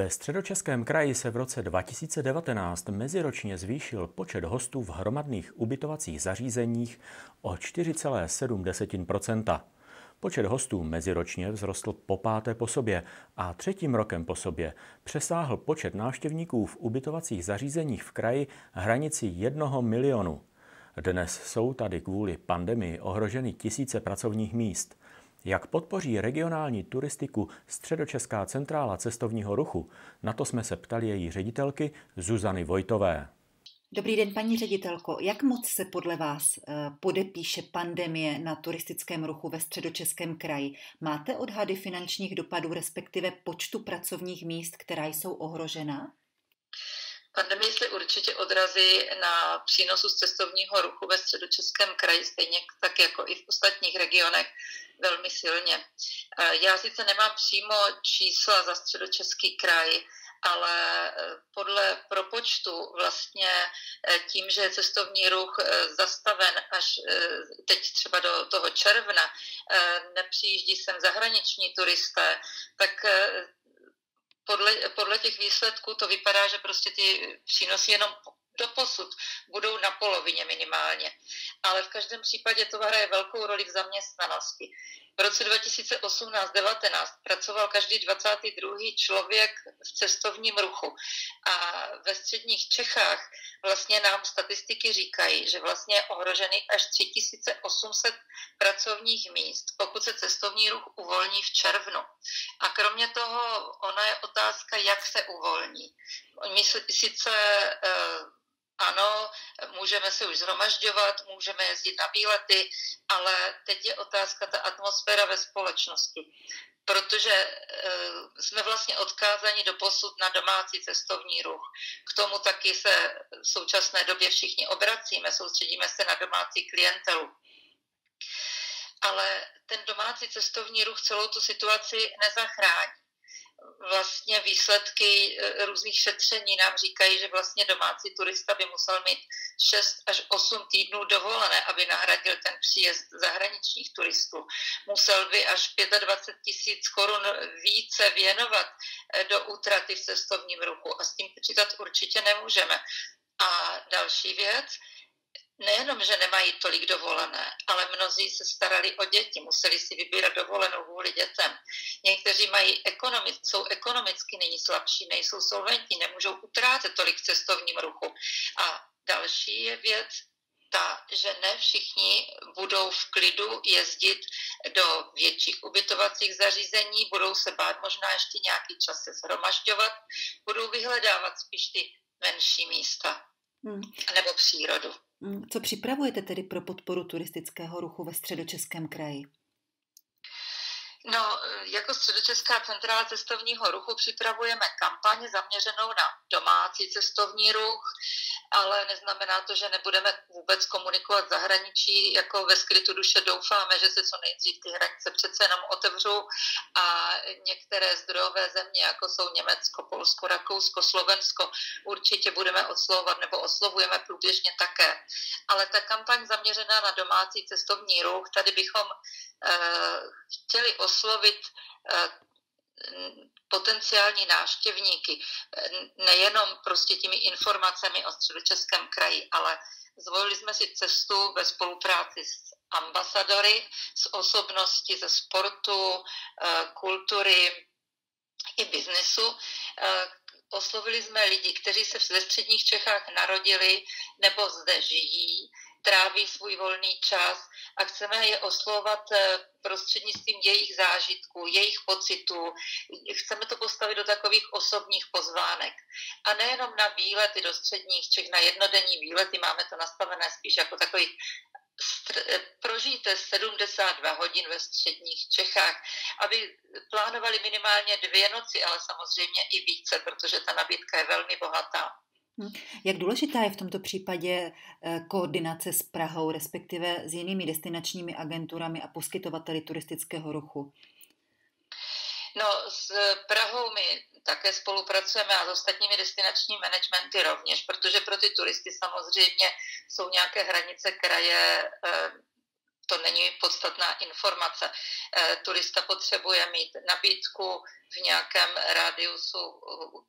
Ve středočeském kraji se v roce 2019 meziročně zvýšil počet hostů v hromadných ubytovacích zařízeních o 4,7% Počet hostů meziročně vzrostl po páté po sobě a třetím rokem po sobě přesáhl počet návštěvníků v ubytovacích zařízeních v kraji hranici jednoho milionu. Dnes jsou tady kvůli pandemii ohroženy tisíce pracovních míst. Jak podpoří regionální turistiku Středočeská centrála cestovního ruchu? Na to jsme se ptali její ředitelky Zuzany Vojtové. Dobrý den, paní ředitelko. Jak moc se podle vás eh, podepíše pandemie na turistickém ruchu ve středočeském kraji? Máte odhady finančních dopadů, respektive počtu pracovních míst, která jsou ohrožena? Pandemie se určitě odrazí na přínosu z cestovního ruchu ve středočeském kraji, stejně tak jako i v ostatních regionech velmi silně. Eh, já sice nemám přímo čísla za středočeský kraj, ale eh, podle propočtu vlastně eh, tím, že je cestovní ruch zastaven až teď třeba do toho června, nepřijíždí sem zahraniční turisté, tak podle, podle těch výsledků to vypadá, že prostě ty přínosy jenom do posud budou na polovině minimálně. Ale v každém případě to hraje velkou roli v zaměstnanosti. V roce 2018-19 pracoval každý 22. člověk v cestovním ruchu. A ve středních Čechách vlastně nám statistiky říkají, že vlastně je ohrožený až 3800 pracovních míst, pokud se cestovní ruch uvolní v červnu. A kromě toho, ona je otázka, jak se uvolní. My sice eh, ano, můžeme se už zhromažďovat, můžeme jezdit na výlety, ale teď je otázka ta atmosféra ve společnosti. Protože e, jsme vlastně odkázáni do posud na domácí cestovní ruch. K tomu taky se v současné době všichni obracíme, soustředíme se na domácí klientelu. Ale ten domácí cestovní ruch celou tu situaci nezachrání vlastně výsledky eh, různých šetření nám říkají, že vlastně domácí turista by musel mít 6 až 8 týdnů dovolené, aby nahradil ten příjezd zahraničních turistů. Musel by až 25 tisíc korun více věnovat eh, do útraty v cestovním ruchu a s tím počítat určitě nemůžeme. A další věc, nejenom, že nemají tolik dovolené, ale mnozí se starali o děti, museli si vybírat dovolenou kvůli dětem. Někteří mají ekonomic, jsou ekonomicky nyní slabší, nejsou solventní, nemůžou utrácet tolik v cestovním ruchu. A další je věc, ta, že ne všichni budou v klidu jezdit do větších ubytovacích zařízení, budou se bát možná ještě nějaký čas se zhromažďovat, budou vyhledávat spíš ty menší místa hmm. nebo přírodu. Mm, co připravujete tedy pro podporu turistického ruchu ve středočeském kraji? No, jako Středočeská centrála cestovního ruchu připravujeme kampaně zaměřenou na domácí cestovní ruch, ale neznamená to, že nebudeme vůbec komunikovat zahraničí. Jako ve skrytu duše doufáme, že se co nejdřív ty hranice přece jenom otevřou a některé zdrojové země, jako jsou Německo, Polsko, Rakousko, Slovensko, určitě budeme oslovovat nebo oslovujeme průběžně také. Ale ta kampaň zaměřená na domácí cestovní ruch, tady bychom eh, chtěli oslovit eh, potenciální návštěvníky nejenom prostě těmi informacemi o středočeském kraji, ale zvolili jsme si cestu ve spolupráci s ambasadory, s osobnosti ze sportu, eh, kultury i biznesu. Eh, oslovili jsme lidi, kteří se ve středních Čechách narodili nebo zde žijí, tráví svůj volný čas a chceme je oslovovat eh, prostřednictvím jejich zážitků, jejich pocitů. Chceme to postavit do takových osobních pozvánek. A nejenom na výlety do středních Čech, na jednodenní výlety, máme to nastavené spíš jako takový eh, prožijte 72 hodin ve středních Čechách, aby plánovali minimálně dvě noci, ale samozřejmě i více, protože ta nabídka je velmi bohatá. Hm. Jak důležitá je v tomto případě eh, koordinace s Prahou, respektive s jinými destinačními agenturami a poskytovateli turistického ruchu? No, s Prahou my také spolupracujeme a s ostatními destinačními managementy rovněž, protože pro ty turisty samozřejmě jsou nějaké hranice kraje eh, to není podstatná informace. Eh, turista potřebuje mít nabídku v nějakém rádiusu,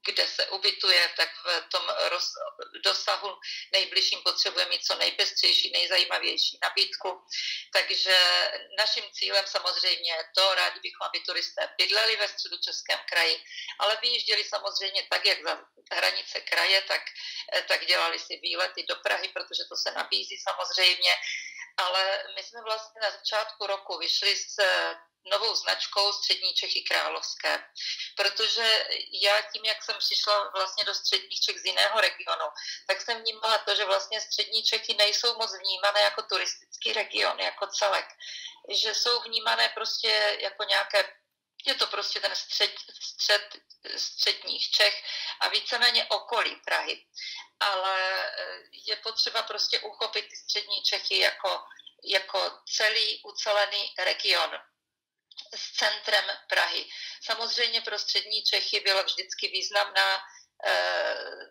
kde se ubytuje, tak v tom roz, dosahu nejbližším potřebuje mít co nejpestřejší, nejzajímavější nabídku. Takže naším cílem samozřejmě je to, rádi bychom, aby turisté bydleli ve středu Českém kraji, ale vyjížděli samozřejmě tak, jak za hranice kraje, tak, tak dělali si výlety do Prahy, protože to se nabízí samozřejmě ale my jsme vlastně na začátku roku vyšli s eh, novou značkou Střední Čechy Královské, protože já tím, jak jsem přišla vlastně do středních Čech z jiného regionu, tak jsem vnímala to, že vlastně střední Čechy nejsou moc vnímané jako turistický region, jako celek, že jsou vnímané prostě jako nějaké je to prostě ten střed, střed středních Čech a víceméně okolí Prahy. Ale eh, je potřeba prostě uchopit ty střední Čechy jako, jako celý ucelený region s centrem Prahy. Samozřejmě pro střední Čechy byla vždycky významná,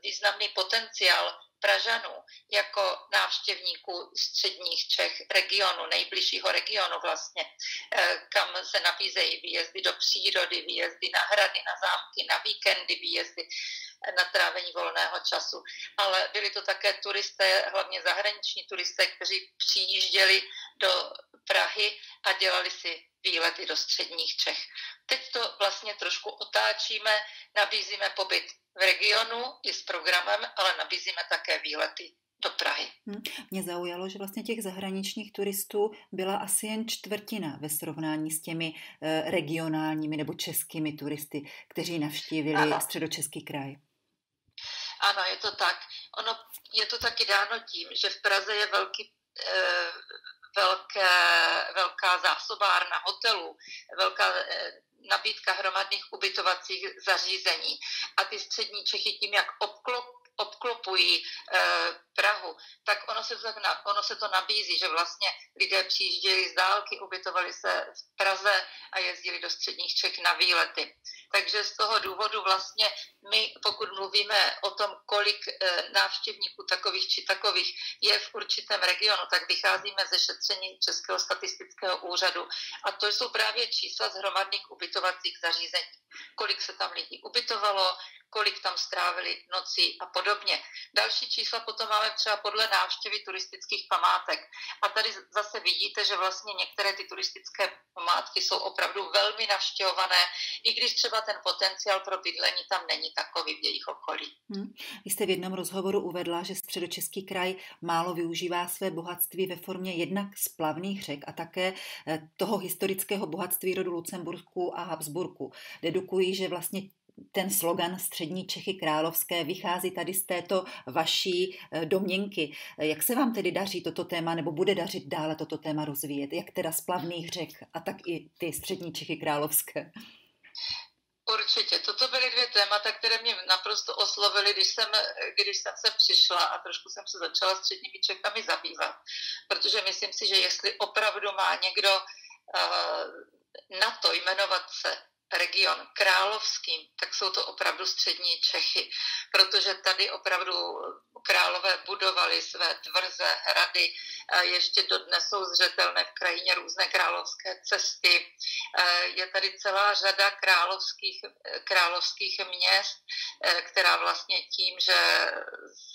významný potenciál Pražanů jako návštěvníků středních Čech, regionu, nejbližšího regionu vlastně, eh, kam se nabízejí výjezdy do přírody, výjezdy na hrady, na zámky, na víkendy, výjezdy na trávení volného času. Ale byli to také turisté, hlavně zahraniční turisté, kteří přijížděli do Prahy a dělali si výlety do středních Čech. Teď to vlastně trošku otáčíme, nabízíme pobyt v regionu i s programem, ale nabízíme také výlety do Prahy. Hm. Mě zaujalo, že vlastně těch zahraničních turistů byla asi jen čtvrtina ve srovnání s těmi eh, regionálními nebo českými turisty, kteří navštívili ano. středočeský kraj. Ano, je to tak. Ono je to taky dáno tím, že v Praze je velký, eh, velké, velká zásobárna hotelů, velká eh, nabídka hromadných ubytovacích zařízení. A ty střední Čechy tím, jak obklop, obklopují e, Prahu, tak ono se, to, ono se to nabízí, že vlastně lidé přijížděli z dálky, ubytovali se v Praze a jezdili do středních Čech na výlety. Takže z toho důvodu vlastně my, pokud mluvíme o tom, kolik e, návštěvníků takových či takových je v určitém regionu, tak vycházíme ze šetření Českého statistického úřadu. A to jsou právě čísla z hromadných ubytovacích zařízení. Kolik se tam lidí ubytovalo, kolik tam strávili nocí a podobně. Další čísla potom máme třeba podle návštěvy turistických památek. A tady zase vidíte, že vlastně některé ty turistické památky jsou opravdu velmi navštěvované, i když třeba ten potenciál pro bydlení tam není takový v jejich okolí. Hmm. Vy jste v jednom rozhovoru uvedla, že středočeský kraj málo využívá své bohatství ve formě jednak splavných řek a také eh, toho historického bohatství rodu Lucembursku a Habsburku. Dedukují, že vlastně ten slogan Střední Čechy královské vychází tady z této vaší eh, domněnky. Jak se vám tedy daří toto téma, nebo bude dařit dále toto téma rozvíjet? Jak teda splavných řek a tak i ty Střední Čechy královské? Určitě. Toto byly dvě témata, které mě naprosto oslovily, když jsem, když jsem se přišla a trošku jsem se začala středními Čechami zabývat. Protože myslím si, že jestli opravdu má někdo uh, na to jmenovat se region královským, tak jsou to opravdu střední Čechy, protože tady opravdu králové budovali své tvrze, hrady, ještě dodnes jsou zřetelné v krajině různé královské cesty. Je tady celá řada královských, královských měst, která vlastně tím, že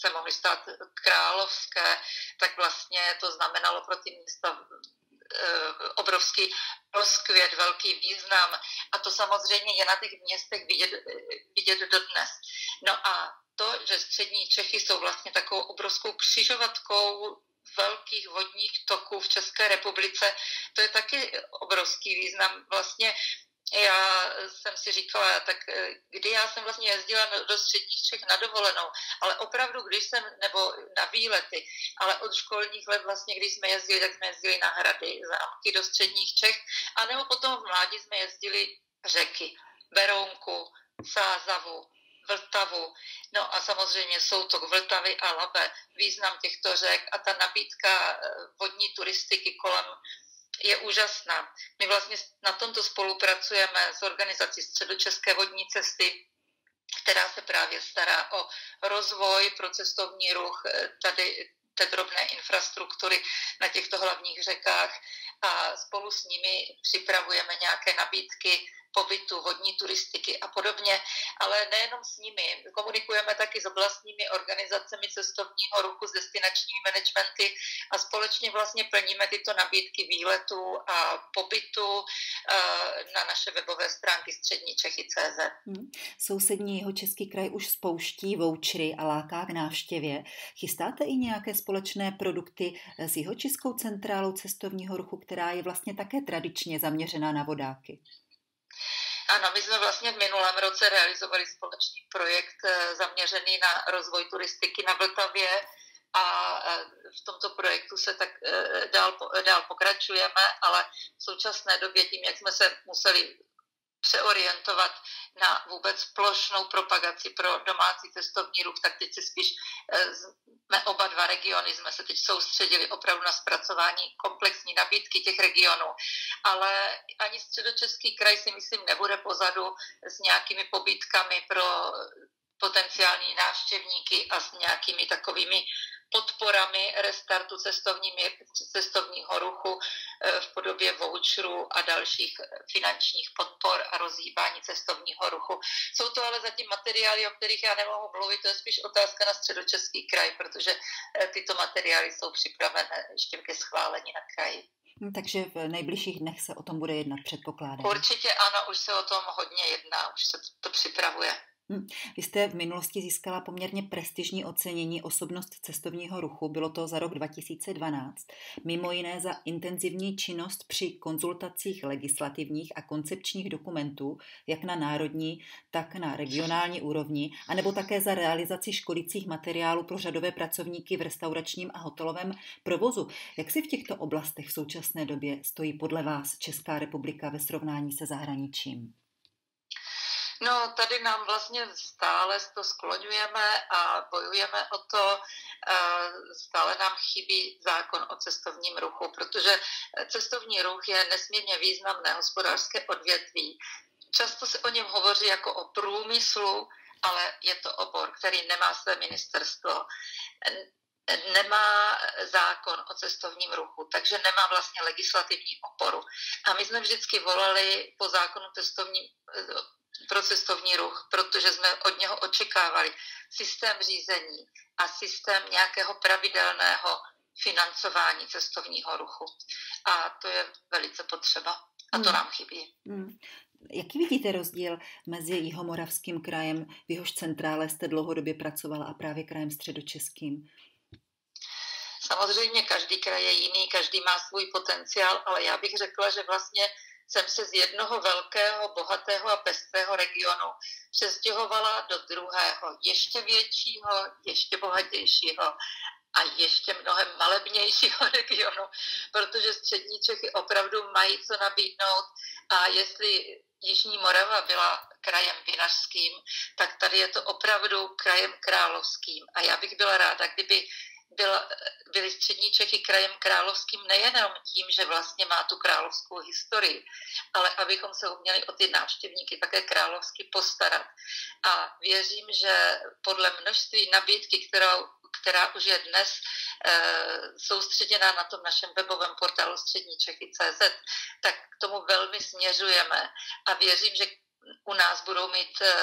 se mohly stát královské, tak vlastně to znamenalo pro ty města obrovský rozkvět, velký význam a to samozřejmě je na těch městech vidět, vidět dodnes. No a to, že střední Čechy jsou vlastně takovou obrovskou křižovatkou velkých vodních toků v České republice, to je taky obrovský význam. Vlastně já jsem si říkala, tak eh, kdy já jsem vlastně jezdila do středních Čech na dovolenou, ale opravdu, když jsem, nebo na výlety, ale od školních let vlastně, když jsme jezdili, tak jsme jezdili na hrady, zámky do středních Čech, a nebo potom v mládí jsme jezdili řeky, Berounku, Sázavu, Vltavu. No a samozřejmě jsou to Vltavy a Labe, význam těchto řek a ta nabídka eh, vodní turistiky kolem je úžasná. My vlastně na tomto spolupracujeme s organizací Středočeské vodní cesty, která se právě stará o rozvoj pro cestovní ruch eh, tady té drobné infrastruktury na těchto hlavních řekách a spolu s nimi připravujeme nějaké nabídky pobytu, vodní turistiky a podobně, ale nejenom s nimi. Komunikujeme taky s oblastními organizacemi cestovního ruchu, s destinačními managementy a společně vlastně plníme tyto nabídky výletu a pobytu eh, na naše webové stránky Střední Čechy CZ. Hmm. Sousední jeho český kraj už spouští vouchery a láká k návštěvě. Chystáte i nějaké společné produkty s jeho českou centrálou cestovního ruchu, která je vlastně také tradičně zaměřená na vodáky? Ano, my jsme vlastně v minulém roce realizovali společný projekt eh, zaměřený na rozvoj turistiky na Vltavě a eh, v tomto projektu se tak eh, dál, dál pokračujeme, ale v současné době tím, jak jsme se museli přeorientovat na vůbec plošnou propagaci pro domácí cestovní ruch, tak teď se spíš jsme oba dva regiony, jsme se teď soustředili opravdu na zpracování komplexní nabídky těch regionů, ale ani středočeský kraj si myslím nebude pozadu s nějakými pobítkami pro potenciální návštěvníky a s nějakými takovými podporami restartu cestovního ruchu eh, v podobě voucherů a dalších finančních podpor a rozhýbání cestovního ruchu. Jsou to ale zatím materiály, o kterých já nemohu mluvit, to je spíš otázka na středočeský kraj, protože eh, tyto materiály jsou připravené ještě ke schválení na kraji. Hm, takže v nejbližších dnech se o tom bude jednat, předpokládám. Určitě ano, už se o tom hodně jedná, už se to připravuje. Hm. Vy jste v minulosti získala poměrně prestižní ocenění osobnost cestovního ruchu, bylo to za rok 2012, mimo jiné za intenzivní činnost při konzultacích legislativních a koncepčních dokumentů, jak na národní, tak na regionální úrovni, anebo také za realizaci školicích materiálů pro řadové pracovníky v restauračním a hotelovém provozu. Jak si v těchto oblastech v současné době stojí podle vás Česká republika ve srovnání se zahraničím? No, tady nám vlastně stále to skloňujeme a bojujeme o to. Stále nám chybí zákon o cestovním ruchu, protože cestovní ruch je nesmírně významné hospodářské odvětví. Často se o něm hovoří jako o průmyslu, ale je to obor, který nemá své ministerstvo nemá zákon o cestovním ruchu, takže nemá vlastně legislativní oporu. A my jsme vždycky volali po zákonu cestovním, pro cestovní ruch, protože jsme od něho očekávali systém řízení a systém nějakého pravidelného financování cestovního ruchu. A to je velice potřeba. A to hmm. nám chybí. Hmm. Jaký vidíte rozdíl mezi Jihomoravským krajem, v jehož centrále jste dlouhodobě pracovala, a právě krajem středočeským? Samozřejmě každý kraj je jiný, každý má svůj potenciál, ale já bych řekla, že vlastně jsem se z jednoho velkého, bohatého a pestrého regionu přestěhovala do druhého, ještě většího, ještě bohatějšího a ještě mnohem malebnějšího regionu, protože střední Čechy opravdu mají co nabídnout a jestli Jižní Morava byla krajem vinařským, tak tady je to opravdu krajem královským. A já bych byla ráda, kdyby byla, byly střední Čechy krajem královským nejenom tím, že vlastně má tu královskou historii, ale abychom se uměli o ty návštěvníky také královsky postarat. A věřím, že podle množství nabídky, kterou, která už je dnes e, soustředěná na tom našem webovém portálu Střední Čechy CZ, tak k tomu velmi směřujeme a věřím, že u nás budou mít e,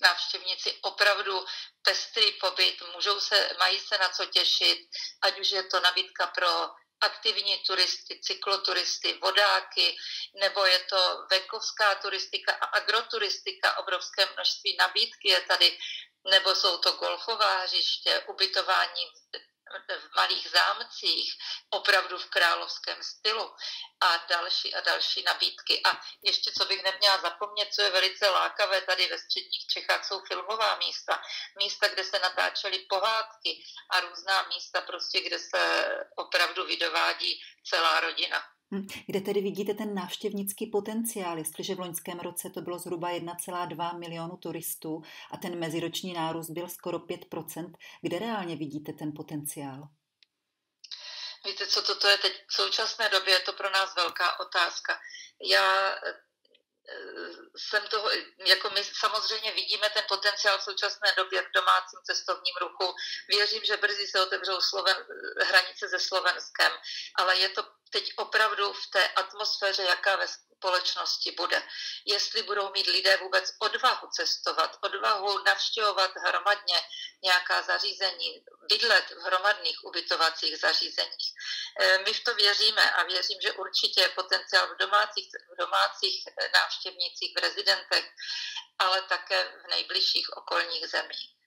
návštěvníci opravdu pestrý pobyt, můžou se, mají se na co těšit, ať už je to nabídka pro aktivní turisty, cykloturisty, vodáky, nebo je to venkovská turistika a agroturistika, obrovské množství nabídky je tady, nebo jsou to golfová hřiště, ubytování v malých zámcích, opravdu v královském stylu a další a další nabídky. A ještě, co bych neměla zapomnět, co je velice lákavé tady ve středních Čechách, jsou filmová místa. Místa, kde se natáčely pohádky a různá místa, prostě, kde se opravdu vydovádí celá rodina. Hm, kde tedy vidíte ten návštěvnický potenciál, jestliže v loňském roce to bylo zhruba 1,2 milionu turistů a ten meziroční nárůst byl skoro 5%, kde reálně vidíte ten potenciál? Víte, co toto je teď v současné době, je to pro nás velká otázka. Já eh, jsem toho, jako my samozřejmě vidíme ten potenciál v současné době v domácím cestovním ruchu. Věřím, že brzy se otevřou Sloven, hranice se Slovenskem, ale je to teď opravdu v té atmosféře, jaká ve společnosti bude. Jestli budou mít lidé vůbec odvahu cestovat, odvahu navštěvovat hromadně nějaká zařízení, bydlet v hromadných ubytovacích zařízeních. Eh, my v to věříme a věřím, že určitě je potenciál v domácích, v domácích návštěvnících, v rezidentech, ale také v nejbližších okolních zemích.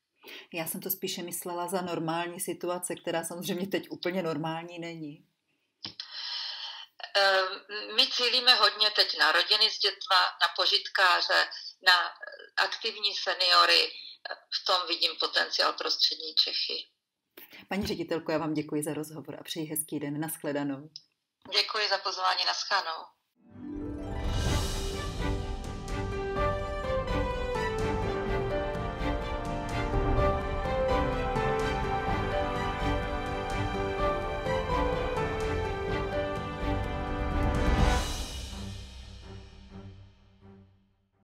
Já jsem to spíše myslela za normální situace, která samozřejmě teď úplně normální není. Ehm, my cílíme hodně teď na rodiny s dětma, na požitkáře, na aktivní seniory. V tom vidím potenciál pro střední Čechy. Paní ředitelko, já vám děkuji za rozhovor a přeji hezký den. Naschledanou. Děkuji za pozvání. Naschledanou.